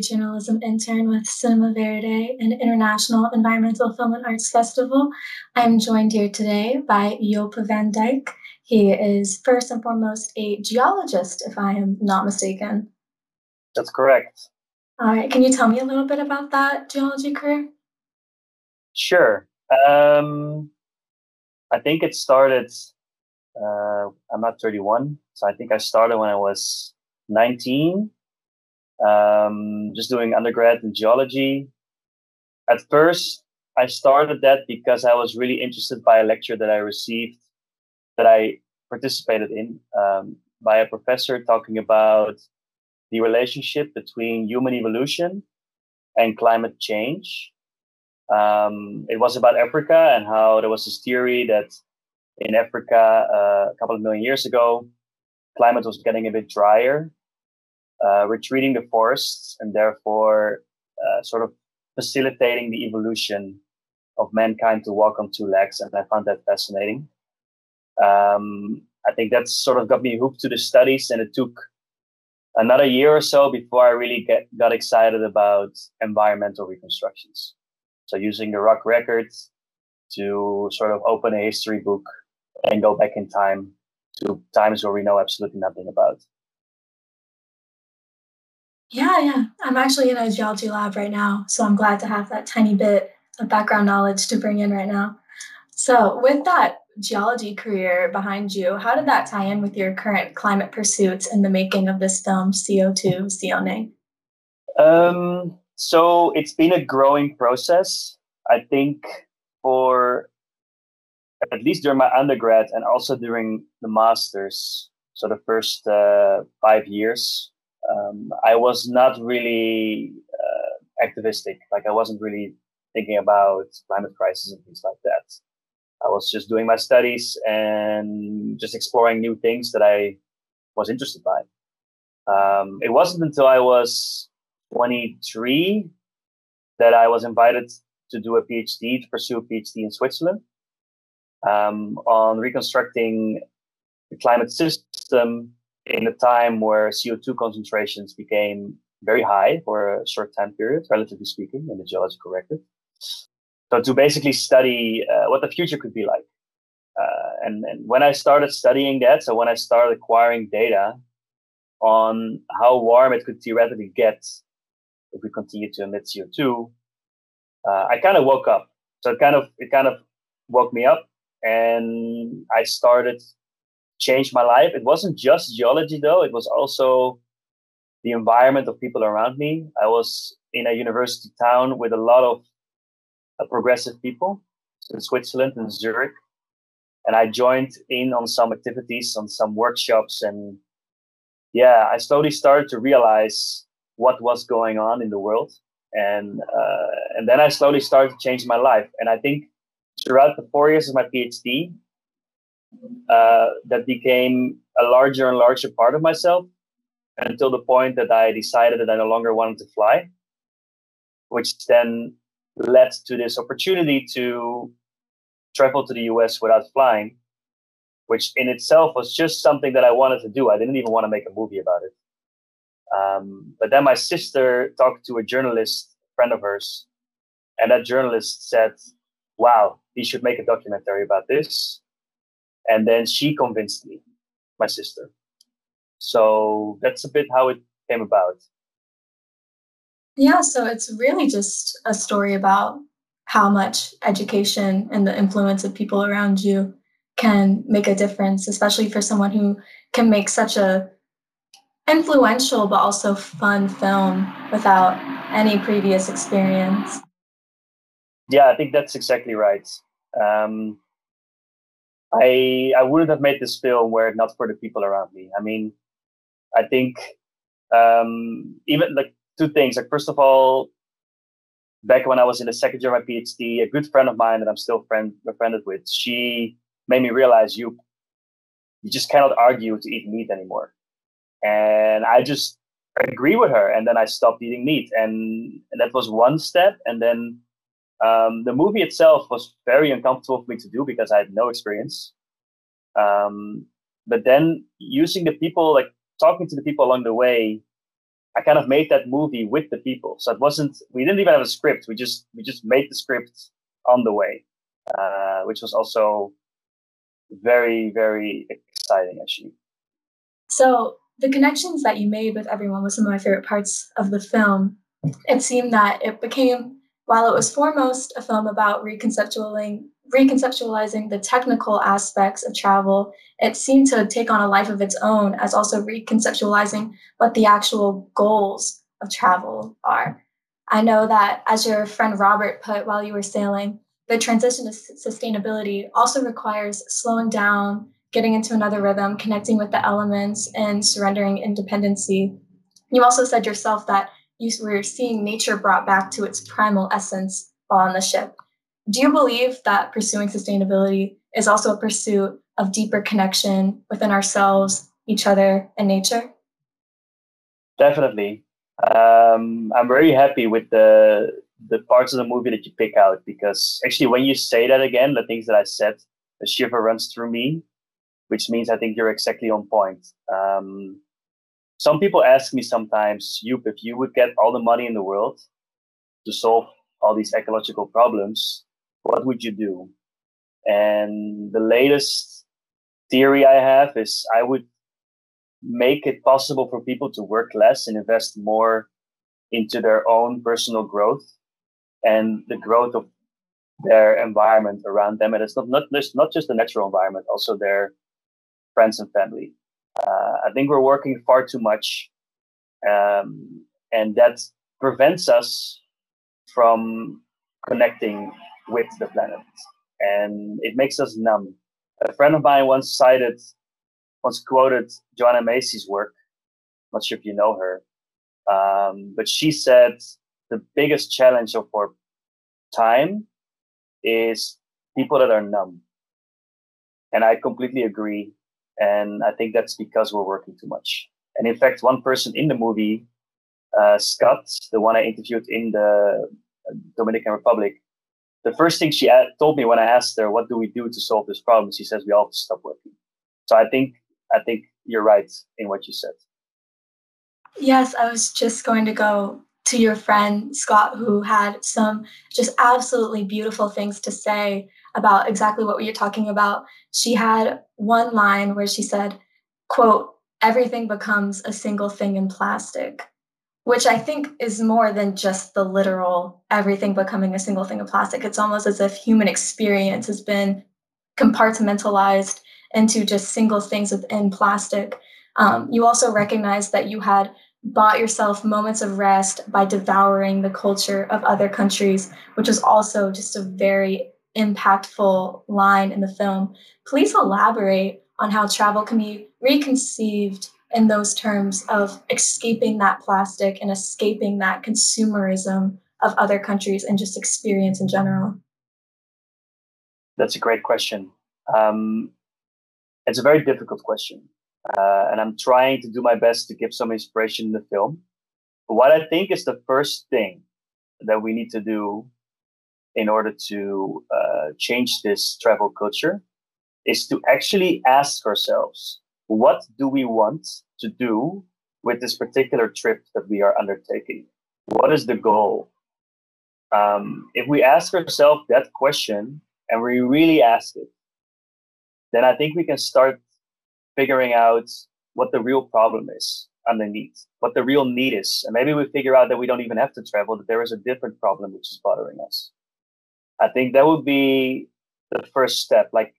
Journalism intern with Cinema Verde, an international environmental film and arts festival. I'm joined here today by Joep van Dijk. He is first and foremost a geologist, if I am not mistaken. That's correct. All right. Can you tell me a little bit about that geology career? Sure. Um, I think it started. Uh, I'm not 31, so I think I started when I was 19 um, just doing undergrad in geology. At first, I started that because I was really interested by a lecture that I received that I participated in um, by a professor talking about the relationship between human evolution and climate change. Um, it was about Africa and how there was this theory that in Africa uh, a couple of million years ago, climate was getting a bit drier uh, retreating the forests and therefore uh, sort of facilitating the evolution of mankind to walk on two legs. And I found that fascinating. Um, I think that sort of got me hooked to the studies, and it took another year or so before I really get, got excited about environmental reconstructions. So using the rock records to sort of open a history book and go back in time to times where we know absolutely nothing about. Yeah, yeah. I'm actually in a geology lab right now, so I'm glad to have that tiny bit of background knowledge to bring in right now. So, with that geology career behind you, how did that tie in with your current climate pursuits and the making of this film, CO2 CO-NEE? Um, so, it's been a growing process. I think for at least during my undergrad and also during the master's, so the first uh, five years, um, I was not really uh, activistic. Like I wasn't really thinking about climate crisis and things like that. I was just doing my studies and just exploring new things that I was interested by. Um, it wasn't until I was 23 that I was invited to do a PhD, to pursue a PhD in Switzerland um, on reconstructing the climate system in a time where CO2 concentrations became very high for a short time period, relatively speaking, in the geological record. So to basically study uh, what the future could be like. Uh, and, and when I started studying that, so when I started acquiring data on how warm it could theoretically get if we continue to emit CO2, uh, I kind of woke up. So it kind of it kind of woke me up, and I started changed my life. It wasn't just geology though; it was also the environment of people around me. I was in a university town with a lot of uh, progressive people in Switzerland and Zurich, and I joined in on some activities, on some workshops, and yeah, I slowly started to realize what was going on in the world, and uh, and then I slowly started to change my life. And I think throughout the four years of my PhD, uh, that became a larger and larger part of myself until the point that I decided that I no longer wanted to fly, which then led to this opportunity to travel to the US without flying, which in itself was just something that I wanted to do. I didn't even want to make a movie about it. Um, but then my sister talked to a journalist, friend of hers, and that journalist said, Wow, he should make a documentary about this. And then she convinced me, my sister. So that's a bit how it came about. Yeah, so it's really just a story about how much education and the influence of people around you can make a difference, especially for someone who can make such a influential but also fun film without any previous experience. Yeah, I think that's exactly right. Um, I I wouldn't have made this film were it not for the people around me. I mean, I think um, even like two things. Like first of all, back when I was in the second year of my PhD, a good friend of mine that I'm still friend befriended with, she made me realize you you just cannot argue to eat meat anymore. And I just agree with her, and then I stopped eating meat, and, and that was one step. And then um, the movie itself was very uncomfortable for me to do because I had no experience. Um, but then using the people, like talking to the people along the way, I kind of made that movie with the people. So it wasn't we didn't even have a script. We just we just made the script on the way, uh, which was also very very exciting actually. So the connections that you made with everyone was some of my favorite parts of the film. It seemed that it became, while it was foremost a film about reconceptualizing reconceptualizing the technical aspects of travel, it seemed to take on a life of its own as also reconceptualizing what the actual goals of travel are. I know that, as your friend Robert put while you were sailing, the transition to sustainability also requires slowing down, getting into another rhythm, connecting with the elements, and surrendering independency. You also said yourself that you were seeing nature brought back to its primal essence while on the ship. Do you believe that pursuing sustainability is also a pursuit of deeper connection within ourselves, each other, and nature? Definitely. Um, I'm very happy with the the parts of the movie that you pick out because actually, when you say that again, the things that I said, the shiver runs through me, which means I think you're exactly on point. Um, some people ask me sometimes, Joep, if you would get all the money in the world to solve all these ecological problems, what would you do? And the latest theory I have is I would make it possible for people to work less and invest more into their own personal growth and the growth of their environment around them. And it's not, not, not just the natural environment, also their friends and family. Uh, I think we're working far too much. Um, and that prevents us from connecting with the planet. And it makes us numb. A friend of mine once cited, once quoted Joanna Macy's work. I'm not sure if you know her. Um, but she said the biggest challenge of our time is people that are numb. And I completely agree. And I think that's because we're working too much. And in fact, one person in the movie, uh, Scott, the one I interviewed in the Dominican Republic, the first thing she told me when I asked her, "What do we do to solve this problem?" She says, "We all have to stop working." So I think I think you're right in what you said. Yes, I was just going to go to your friend Scott, who had some just absolutely beautiful things to say about exactly what we were talking about. She had one line where she said, "quote Everything becomes a single thing in plastic." which I think is more than just the literal everything becoming a single thing of plastic. It's almost as if human experience has been compartmentalized into just single things within plastic. Um, you also recognize that you had bought yourself moments of rest by devouring the culture of other countries, which is also just a very impactful line in the film. Please elaborate on how travel can be reconceived in those terms of escaping that plastic and escaping that consumerism of other countries and just experience in general? That's a great question. Um, it's a very difficult question. Uh, and I'm trying to do my best to give some inspiration in the film. But what I think is the first thing that we need to do in order to uh, change this travel culture is to actually ask ourselves what do we want to do with this particular trip that we are undertaking? What is the goal? Um, if we ask ourselves that question and we really ask it, then I think we can start figuring out what the real problem is underneath, what the real need is. And maybe we figure out that we don't even have to travel, that there is a different problem which is bothering us. I think that would be the first step, like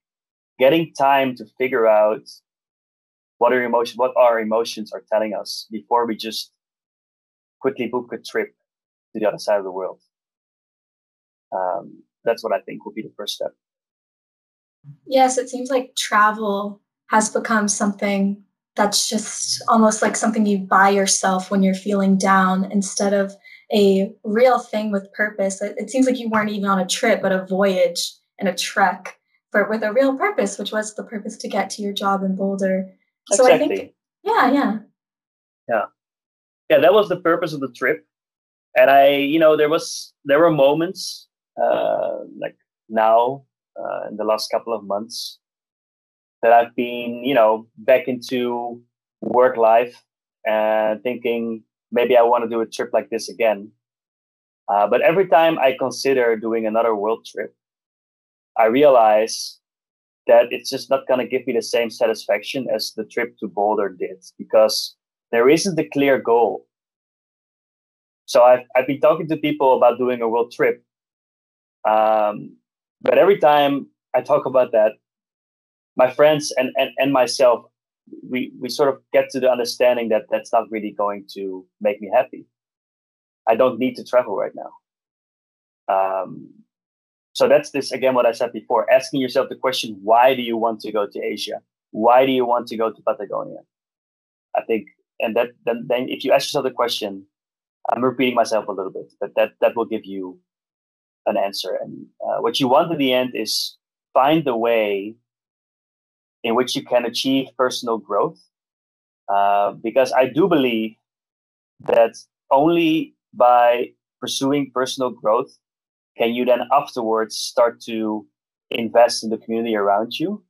getting time to figure out what are emotions what our emotions are telling us before we just quickly book a trip to the other side of the world um, that's what i think will be the first step yes it seems like travel has become something that's just almost like something you buy yourself when you're feeling down instead of a real thing with purpose it, it seems like you weren't even on a trip but a voyage and a trek for with a real purpose which was the purpose to get to your job in boulder so exactly. I think, yeah, yeah. Yeah. Yeah, that was the purpose of the trip. And I, you know, there was, there were moments, uh, like now, uh, in the last couple of months that I've been, you know, back into work life and thinking, maybe I want to do a trip like this again. Uh, but every time I consider doing another world trip, I realize that it's just not going to give me the same satisfaction as the trip to Boulder did because there isn't a clear goal. So I've, I've been talking to people about doing a world trip. Um, but every time I talk about that, my friends and, and, and myself, we, we sort of get to the understanding that that's not really going to make me happy. I don't need to travel right now. Um, so that's this again what I said before, asking yourself the question, why do you want to go to Asia? Why do you want to go to Patagonia? I think and that then, then if you ask yourself the question, I'm repeating myself a little bit, but that that will give you an answer. And uh, what you want in the end is find the way in which you can achieve personal growth. Uh, because I do believe that only by pursuing personal growth can you then afterwards start to invest in the community around you.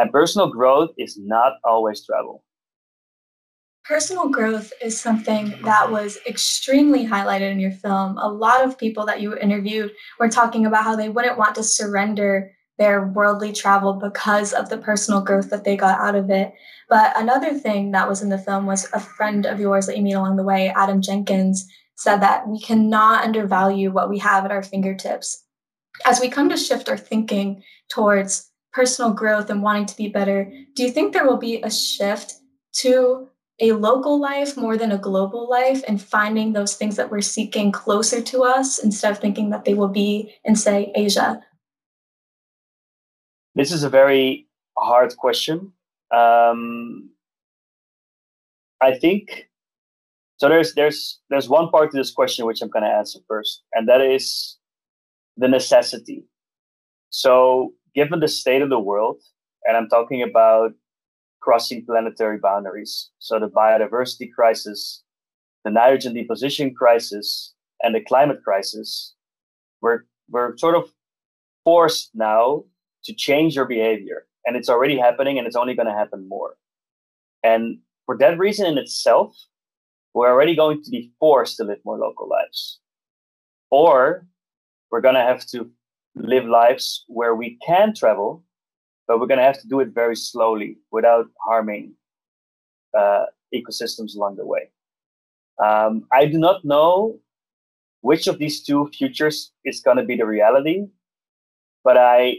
And personal growth is not always travel. Personal growth is something that was extremely highlighted in your film. A lot of people that you interviewed were talking about how they wouldn't want to surrender their worldly travel because of the personal growth that they got out of it. But another thing that was in the film was a friend of yours that you meet along the way, Adam Jenkins, said that we cannot undervalue what we have at our fingertips. As we come to shift our thinking towards personal growth and wanting to be better, do you think there will be a shift to a local life more than a global life and finding those things that we're seeking closer to us instead of thinking that they will be in, say, Asia? This is a very hard question. Um, I think so. There's there's there's one part to this question which I'm going to answer first, and that is the necessity. So, given the state of the world, and I'm talking about crossing planetary boundaries. So the biodiversity crisis, the nitrogen deposition crisis, and the climate crisis, we're, we're sort of forced now to change your behavior. And it's already happening and it's only going to happen more. And for that reason in itself, we're already going to be forced to live more local lives. Or we're going to have to live lives where we can travel but we're going to have to do it very slowly without harming uh, ecosystems along the way. Um, I do not know which of these two futures is going to be the reality, but I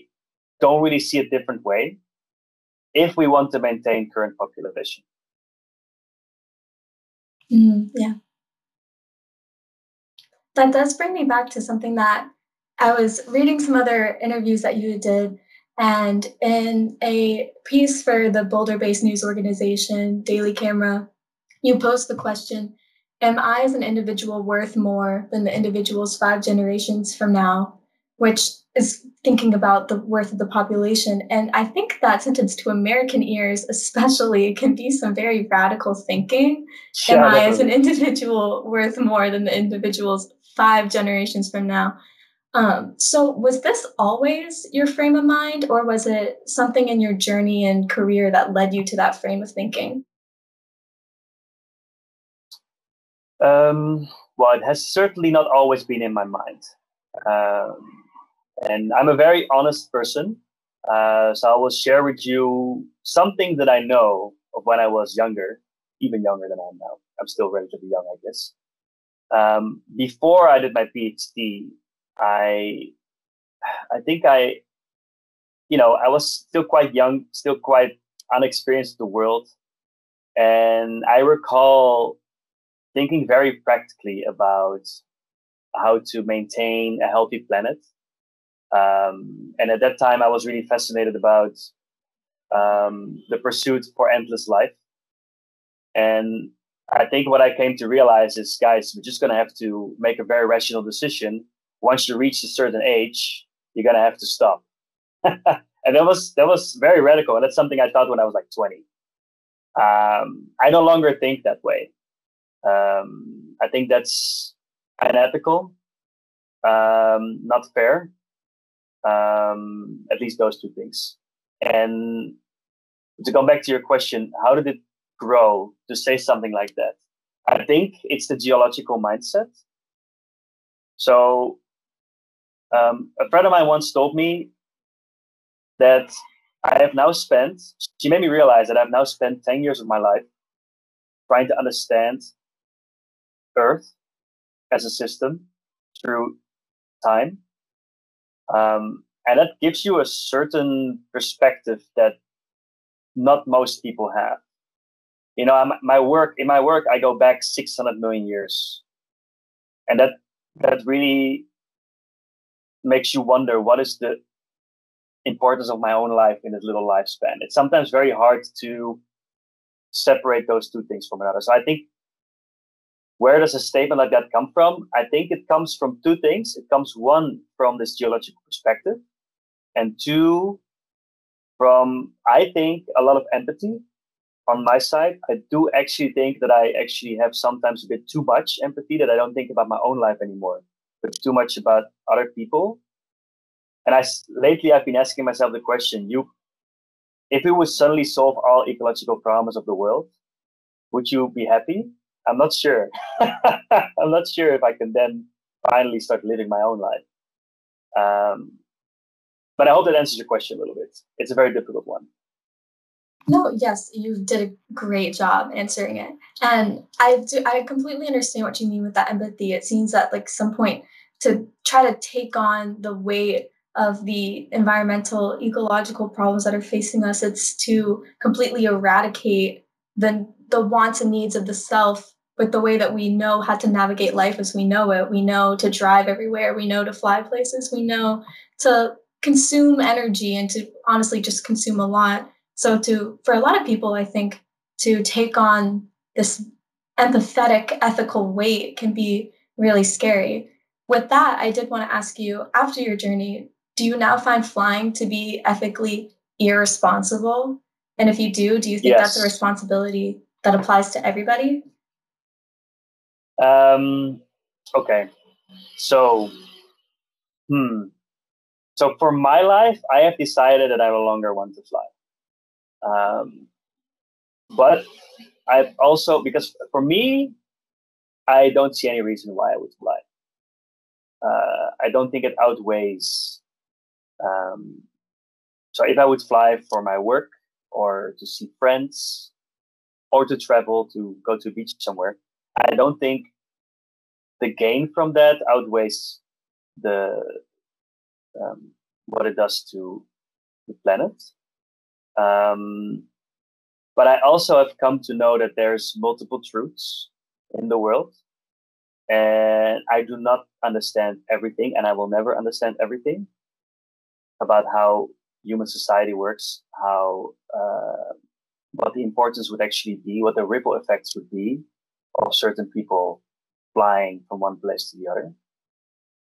don't really see a different way if we want to maintain current population. Mm, yeah. That does bring me back to something that I was reading some other interviews that you did and in a piece for the Boulder based news organization, Daily Camera, you posed the question Am I as an individual worth more than the individuals five generations from now? Which is thinking about the worth of the population. And I think that sentence to American ears, especially, can be some very radical thinking. Yeah, Am I, as an individual, worth more than the individuals five generations from now? Um, so, was this always your frame of mind, or was it something in your journey and career that led you to that frame of thinking? Um, well, it has certainly not always been in my mind. Um, and I'm a very honest person. Uh, so, I will share with you something that I know of when I was younger, even younger than I am now. I'm still relatively young, I guess. Um, before I did my PhD, I I think I you know I was still quite young, still quite unexperienced in the world, and I recall thinking very practically about how to maintain a healthy planet. Um, and at that time, I was really fascinated about um, the pursuit for endless life. And I think what I came to realize is, guys, we're just going to have to make a very rational decision once you reach a certain age, you're gonna have to stop. and that was that was very radical, and that's something I thought when I was like 20. Um, I no longer think that way. Um, I think that's unethical, um, not fair. Um, at least those two things. And to come back to your question, how did it grow to say something like that? I think it's the geological mindset. So, um, a friend of mine once told me that I have now spent, she made me realize that I've now spent 10 years of my life trying to understand Earth as a system through time. Um, and that gives you a certain perspective that not most people have. You know, my work in my work, I go back 600 million years, and that that really makes you wonder what is the importance of my own life in this little lifespan. It's sometimes very hard to separate those two things from another. So I think where does a statement like that come from? I think it comes from two things. It comes one from this geological perspective, and two from I think a lot of empathy on my side. I do actually think that I actually have sometimes a bit too much empathy that I don't think about my own life anymore, but too much about other people. And I lately I've been asking myself the question: You, if we would suddenly solve all ecological problems of the world, would you be happy? I'm not sure. I'm not sure if I can then finally start living my own life. Um, but I hope that answers your question a little bit. It's a very difficult one. No, yes, you did a great job answering it. And I do I completely understand what you mean with that empathy. It seems that like some point to try to take on the weight of the environmental ecological problems that are facing us, it's to completely eradicate the the wants and needs of the self with the way that we know how to navigate life as we know it. We know to drive everywhere, we know to fly places, we know to consume energy and to honestly just consume a lot so to for a lot of people, I think to take on this empathetic ethical weight can be really scary. With that, I did want to ask you after your journey, do you now find flying to be ethically irresponsible? And if you do, do you think yes. that's a responsibility that applies to everybody? Um, okay. So, hmm. So for my life, I have decided that I no longer want to fly. Um, but I've also because for me, I don't see any reason why I would fly. Uh, I don't think it outweighs. Um, so if I would fly for my work or to see friends or to travel to go to a beach somewhere, I don't think the gain from that outweighs the um, what it does to the planet. Um, but I also have come to know that there's multiple truths in the world, and I do not understand everything, and I will never understand everything about how human society works, how uh, what the importance would actually be, what the ripple effects would be of certain people flying from one place to the other.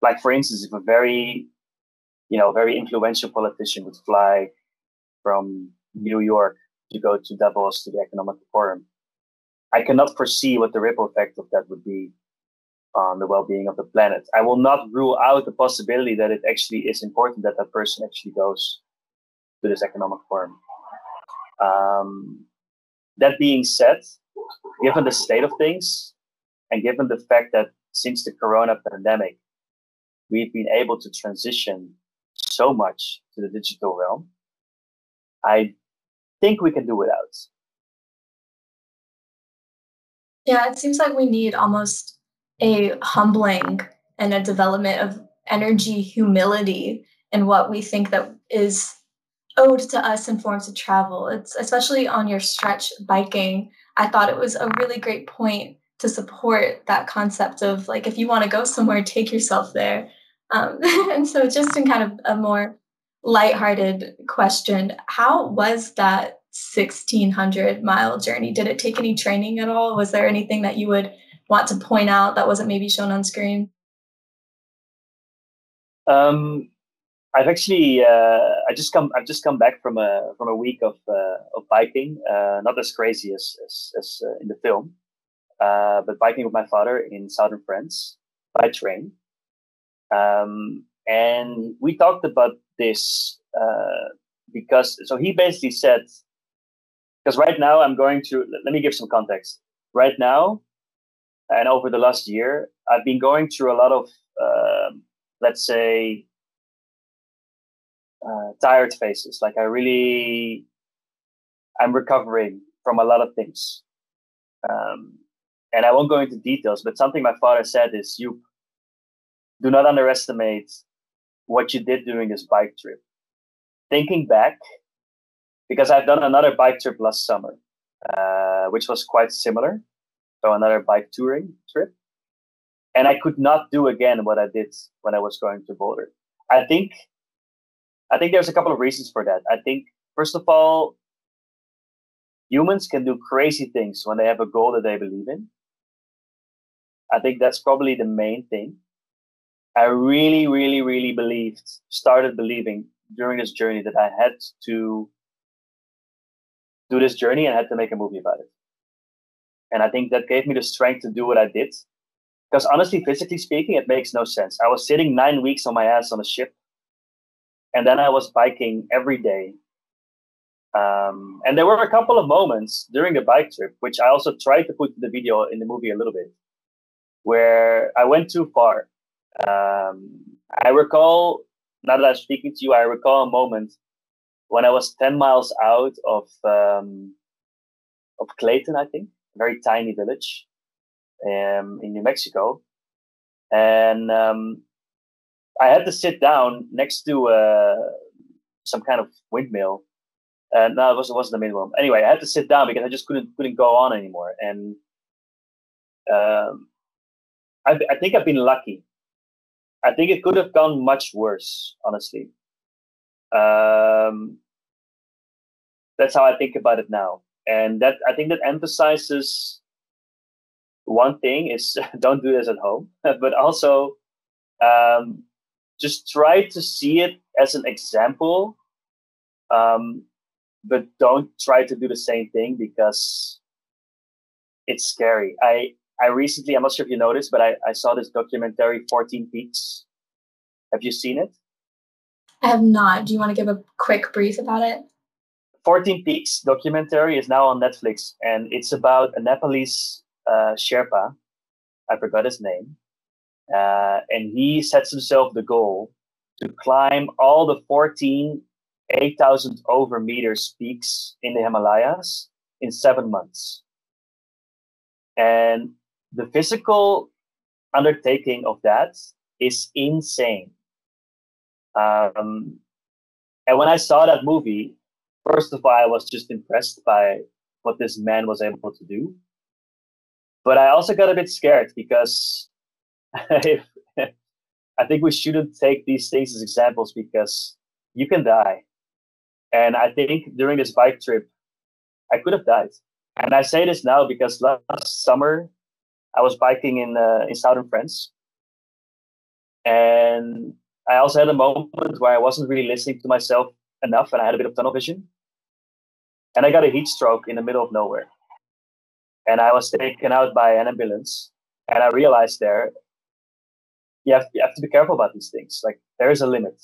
Like for instance, if a very, you know, very influential politician would fly from New York to go to Davos to the Economic Forum. I cannot foresee what the ripple effect of that would be on the well-being of the planet. I will not rule out the possibility that it actually is important that that person actually goes to this economic forum. Um, that being said, given the state of things, and given the fact that since the corona pandemic, we've been able to transition so much to the digital realm, I think we can do without. Yeah, it seems like we need almost a humbling and a development of energy humility in what we think that is owed to us in forms of travel. It's especially on your stretch biking. I thought it was a really great point to support that concept of like if you want to go somewhere, take yourself there. Um, and so just in kind of a more lighthearted question. How was that 1600 mile journey? Did it take any training at all? Was there anything that you would want to point out that wasn't maybe shown on screen? Um, I've actually uh, I just come I've just come back from a from a week of uh, of biking, uh, not as crazy as as, as in the film, but biking with my father in southern France by train. Um, and we talked about this because so he basically said because right now I'm going to let me give some context. Right now, and over the last year, I've been going through a lot of, uh, let's say, uh, tired phases. Like I really, I'm recovering from a lot of things. Um, and I won't go into details, but something my father said is, you do not underestimate what you did during this bike trip. Thinking back, because I've done another bike trip last summer, uh, which was quite similar. So another bike touring trip. And I could not do again what I did when I was going to Boulder. I think I think there's a couple of reasons for that. I think first of all, humans can do crazy things when they have a goal that they believe in. I think that's probably the main thing. I really, really, really believed, started believing during this journey that I had to do this journey and had to make a movie about it. And I think that gave me the strength to do what I did. Because honestly, physically speaking, it makes no sense. I was sitting nine weeks on my ass on a ship, and then I was biking every day. Um, and there were a couple of moments during the bike trip, which I also tried to put the video in the movie a little bit, where I went too far. Um, I recall, now that I'm speaking to you, I recall a moment when I was 10 miles out of um, of Clayton, I think, a very tiny village um, in New Mexico, and um, I had to sit down next to uh, some kind of windmill. And no, it wasn't, it wasn't the minimum. Anyway, I had to sit down because I just couldn't couldn't go on anymore. And um, I, I think I've been lucky. I think it could have gone much worse, honestly. Um, that's how I think about it now, and that I think that emphasizes one thing is don't do this at home, but also um, just try to see it as an example, um, but don't try to do the same thing because it's scary. I I recently, I'm not sure if you noticed, but I, I saw this documentary, 14 Peaks. Have you seen it? I have not. Do you want to give a quick brief about it? 14 Peaks documentary is now on Netflix, and it's about a Nepalese uh, Sherpa. I forgot his name. Uh, and he sets himself the goal to climb all the 14 8,000 over meters peaks in the Himalayas in seven months. And the physical undertaking of that is insane. Um, and when I saw that movie, first of all, I was just impressed by what this man was able to do. But I also got a bit scared because I think we shouldn't take these things as examples because you can die. And I think during this bike trip, I could have died. And I say this now because last summer I was biking in uh, in southern France, and I also had a moment where I wasn't really listening to myself enough, and I had a bit of tunnel vision, and I got a heat stroke in the middle of nowhere, and I was taken out by an ambulance, and I realized there you have, you have to be careful about these things. Like there is a limit.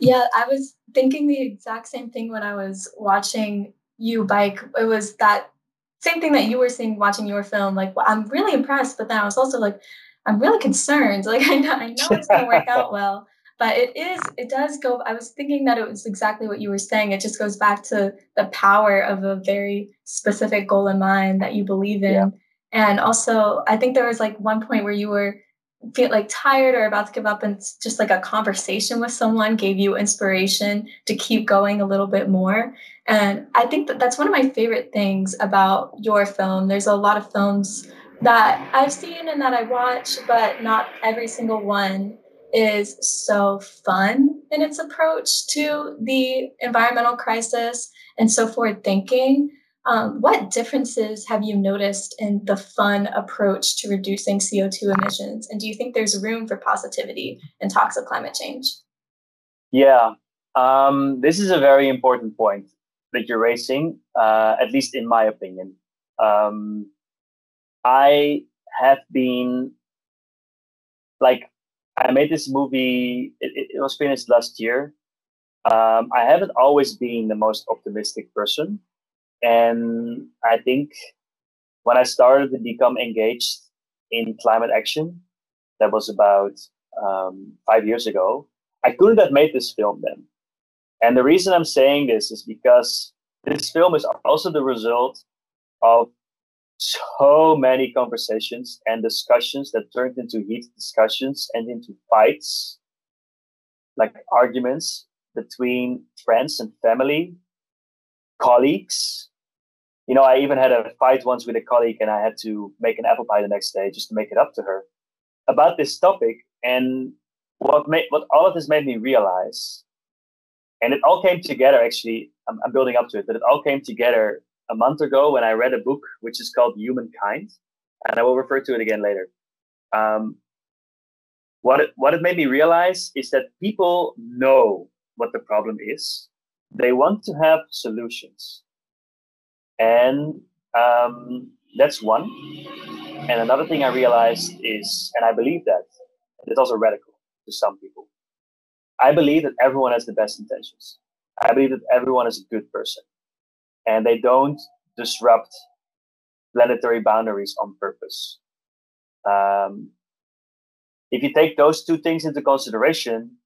Yeah, I was thinking the exact same thing when I was watching you bike. It was that same thing that you were seeing watching your film. Like, well, I'm really impressed, but then I was also like, I'm really concerned. Like, I know, I know it's going to work out well, but it is, it does go. I was thinking that it was exactly what you were saying. It just goes back to the power of a very specific goal in mind that you believe in. Yeah. And also, I think there was like one point where you were feel like tired or about to give up and just like a conversation with someone gave you inspiration to keep going a little bit more. And i think that that's one of my favorite things about your film. There's a lot of films that i've seen and that i watch but not every single one is so fun in its approach to the environmental crisis and so forward thinking um, what differences have you noticed in the fun approach to reducing CO2 emissions? And do you think there's room for positivity in talks of climate change? Yeah, um, this is a very important point that you're raising, uh, at least in my opinion. Um, I have been like, I made this movie, it, it was finished last year. Um, I haven't always been the most optimistic person. And I think when I started to become engaged in climate action. That was about um, five years ago. I couldn't have made this film then. And the reason I'm saying this is because this film is also the result of so many conversations and discussions that turned into heated discussions and into fights, like arguments between friends and family, colleagues. You know, I even had a fight once with a colleague and I had to make an apple pie the next day just to make it up to her about this topic. And what made what all of this made me realize, and it all came together actually, I'm, I'm building up to it, but it all came together a month ago when I read a book which is called Humankind, and I will refer to it again later. Um, what it, what it made me realize is that people know what the problem is. They want to have solutions, and um, that's one. And another thing I realized is, and I believe that it's also radical to some people. I believe that everyone has the best intentions. I believe that everyone is a good person and they don't disrupt planetary boundaries on purpose. Um, if you take those two things into consideration,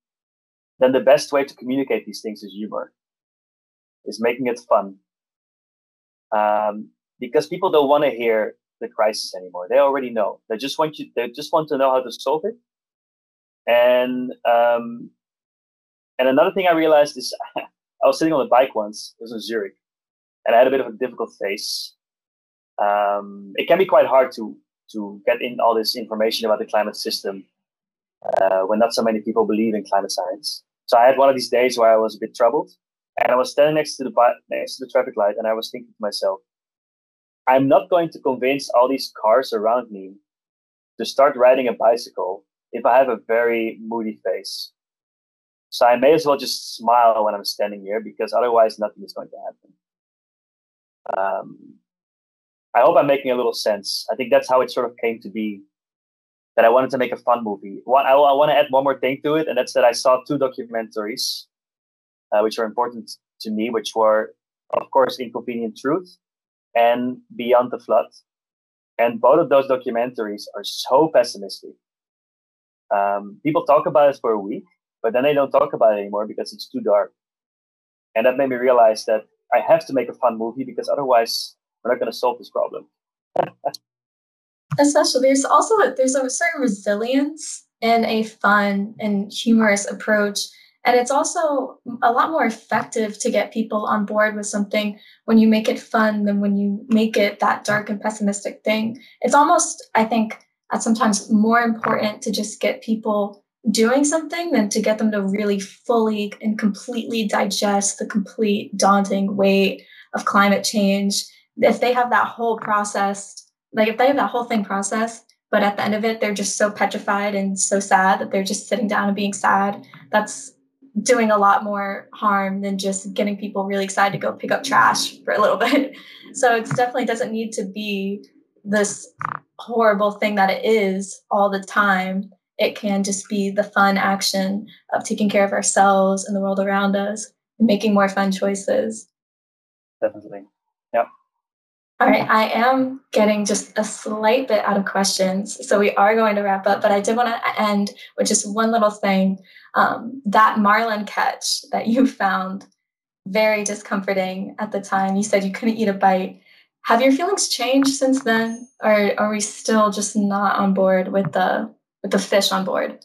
then the best way to communicate these things is humor, is making it fun. Um, because people don't want to hear the crisis anymore. They already know. They just want you. They just want to know how to solve it. And um, and another thing I realized is I was sitting on a bike once. It was in Zurich, and I had a bit of a difficult phase. Um, it can be quite hard to to get in all this information about the climate system uh, when not so many people believe in climate science. So I had one of these days where I was a bit troubled, and I was standing next to the next to the traffic light, and I was thinking to myself, I'm not going to convince all these cars around me to start riding a bicycle if I have a very moody face. So I may as well just smile when I'm standing here because otherwise nothing is going to happen. Um, I hope I'm making a little sense. I think that's how it sort of came to be that I wanted to make a fun movie. One, I, I want to add one more thing to it, and that's that I saw two documentaries, uh, which were important to me, which were, of course, Inconvenient Truth and Beyond the Flood. And both of those documentaries are so pessimistic. Um, people talk about it for a week, but then they don't talk about it anymore because it's too dark. And that made me realize that I have to make a fun movie because otherwise we're not going to solve this problem. Especially, there's also a, there's a certain resilience in a fun and humorous approach, and it's also a lot more effective to get people on board with something when you make it fun than when you make it that dark and pessimistic thing. It's almost, I think, at sometimes more important to just get people doing something than to get them to really fully and completely digest the complete daunting weight of climate change. If they have that whole process, like if they have that whole thing processed, but at the end of it, they're just so petrified and so sad that they're just sitting down and being sad, that's doing a lot more harm than just getting people really excited to go pick up trash for a little bit. So it definitely doesn't need to be this horrible thing that it is all the time it can just be the fun action of taking care of ourselves and the world around us and making more fun choices. Definitely. All right, I am getting just a slight bit out of questions, so we are going to wrap up. But I did want to end with just one little thing. Um, that marlin catch that you found very discomforting at the time. You said you couldn't eat a bite. Have your feelings changed since then, or are we still just not on board with the with the fish on board?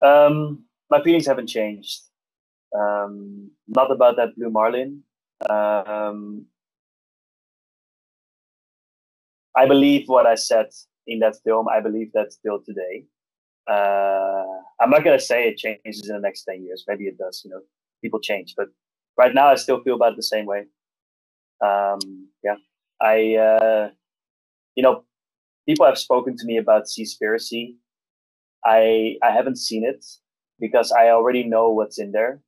Um, my feelings haven't changed. Um, not about that blue marlin. Um, I believe what I said in that film. I believe that still today. Uh, I'm not gonna say it changes in the next ten years. Maybe it does. You know, people change, but right now I still feel about it the same way. Um, yeah, I, uh, you know, people have spoken to me about Seaspiracy. I I haven't seen it because I already know what's in there,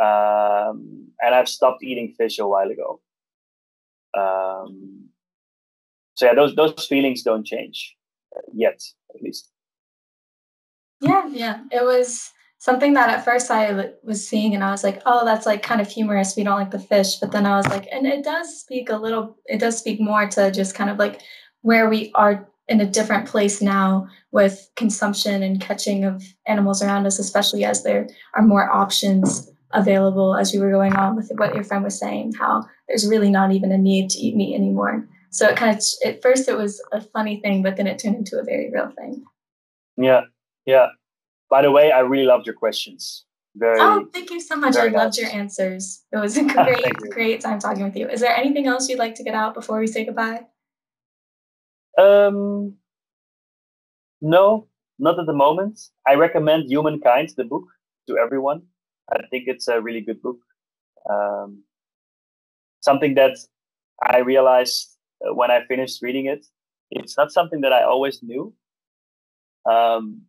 um, and I've stopped eating fish a while ago. Um, so yeah, those those feelings don't change uh, yet, at least. Yeah, yeah, it was something that at first I was seeing, and I was like, oh, that's like kind of humorous. We don't like the fish, but then I was like, and it does speak a little. It does speak more to just kind of like where we are in a different place now with consumption and catching of animals around us, especially as there are more options available as you were going on with what your friend was saying, how there's really not even a need to eat meat anymore. So it kind of, at first it was a funny thing, but then it turned into a very real thing. Yeah. Yeah. By the way, I really loved your questions. Very, oh, thank you so much. I loved your answers. It was a great, great time talking with you. Is there anything else you'd like to get out before we say goodbye? Um, no, not at the moment. I recommend Humankind, the book, to everyone. I think it's a really good book. Um, something that I realized when I finished reading it, it's not something that I always knew. Um,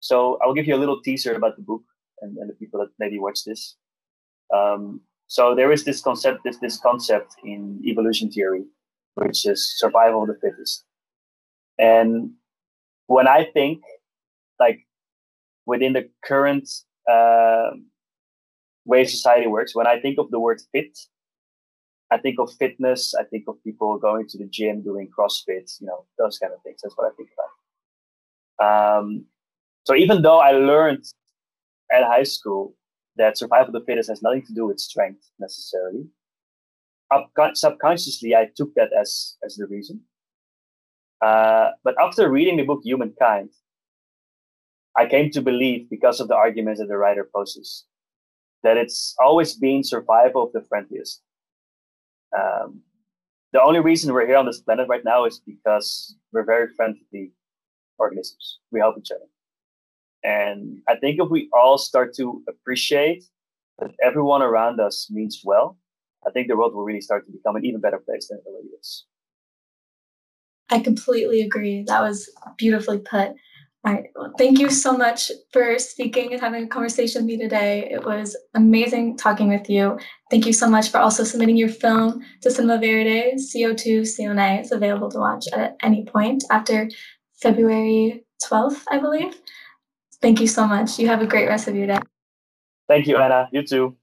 so I'll give you a little teaser about the book and, and the people that maybe watch this. Um, so there is this concept, this this concept in evolution theory, which is survival of the fittest. And when I think, like within the current uh, way society works, when I think of the word fit, I think of fitness. I think of people going to the gym, doing CrossFit, you know, those kind of things. That's what I think about. Um, so even though I learned at high school that survival of the fittest has nothing to do with strength necessarily, subconsciously I took that as as the reason. Uh, but after reading the book Humankind, I came to believe, because of the arguments that the writer poses, that it's always been survival of the friendliest. Um, the only reason we're here on this planet right now is because we're very friendly organisms. We help each other. And I think if we all start to appreciate that everyone around us means well, I think the world will really start to become an even better place than it already is. I completely agree. That was beautifully put. All right. Well, thank you so much for speaking and having a conversation with me today. It was amazing talking with you. Thank you so much for also submitting your film to Cinema Verde. CO2 CO-NEE is available to watch at any point after February 12th, I believe. Thank you so much. You have a great rest of your day. Thank you, Anna. You too.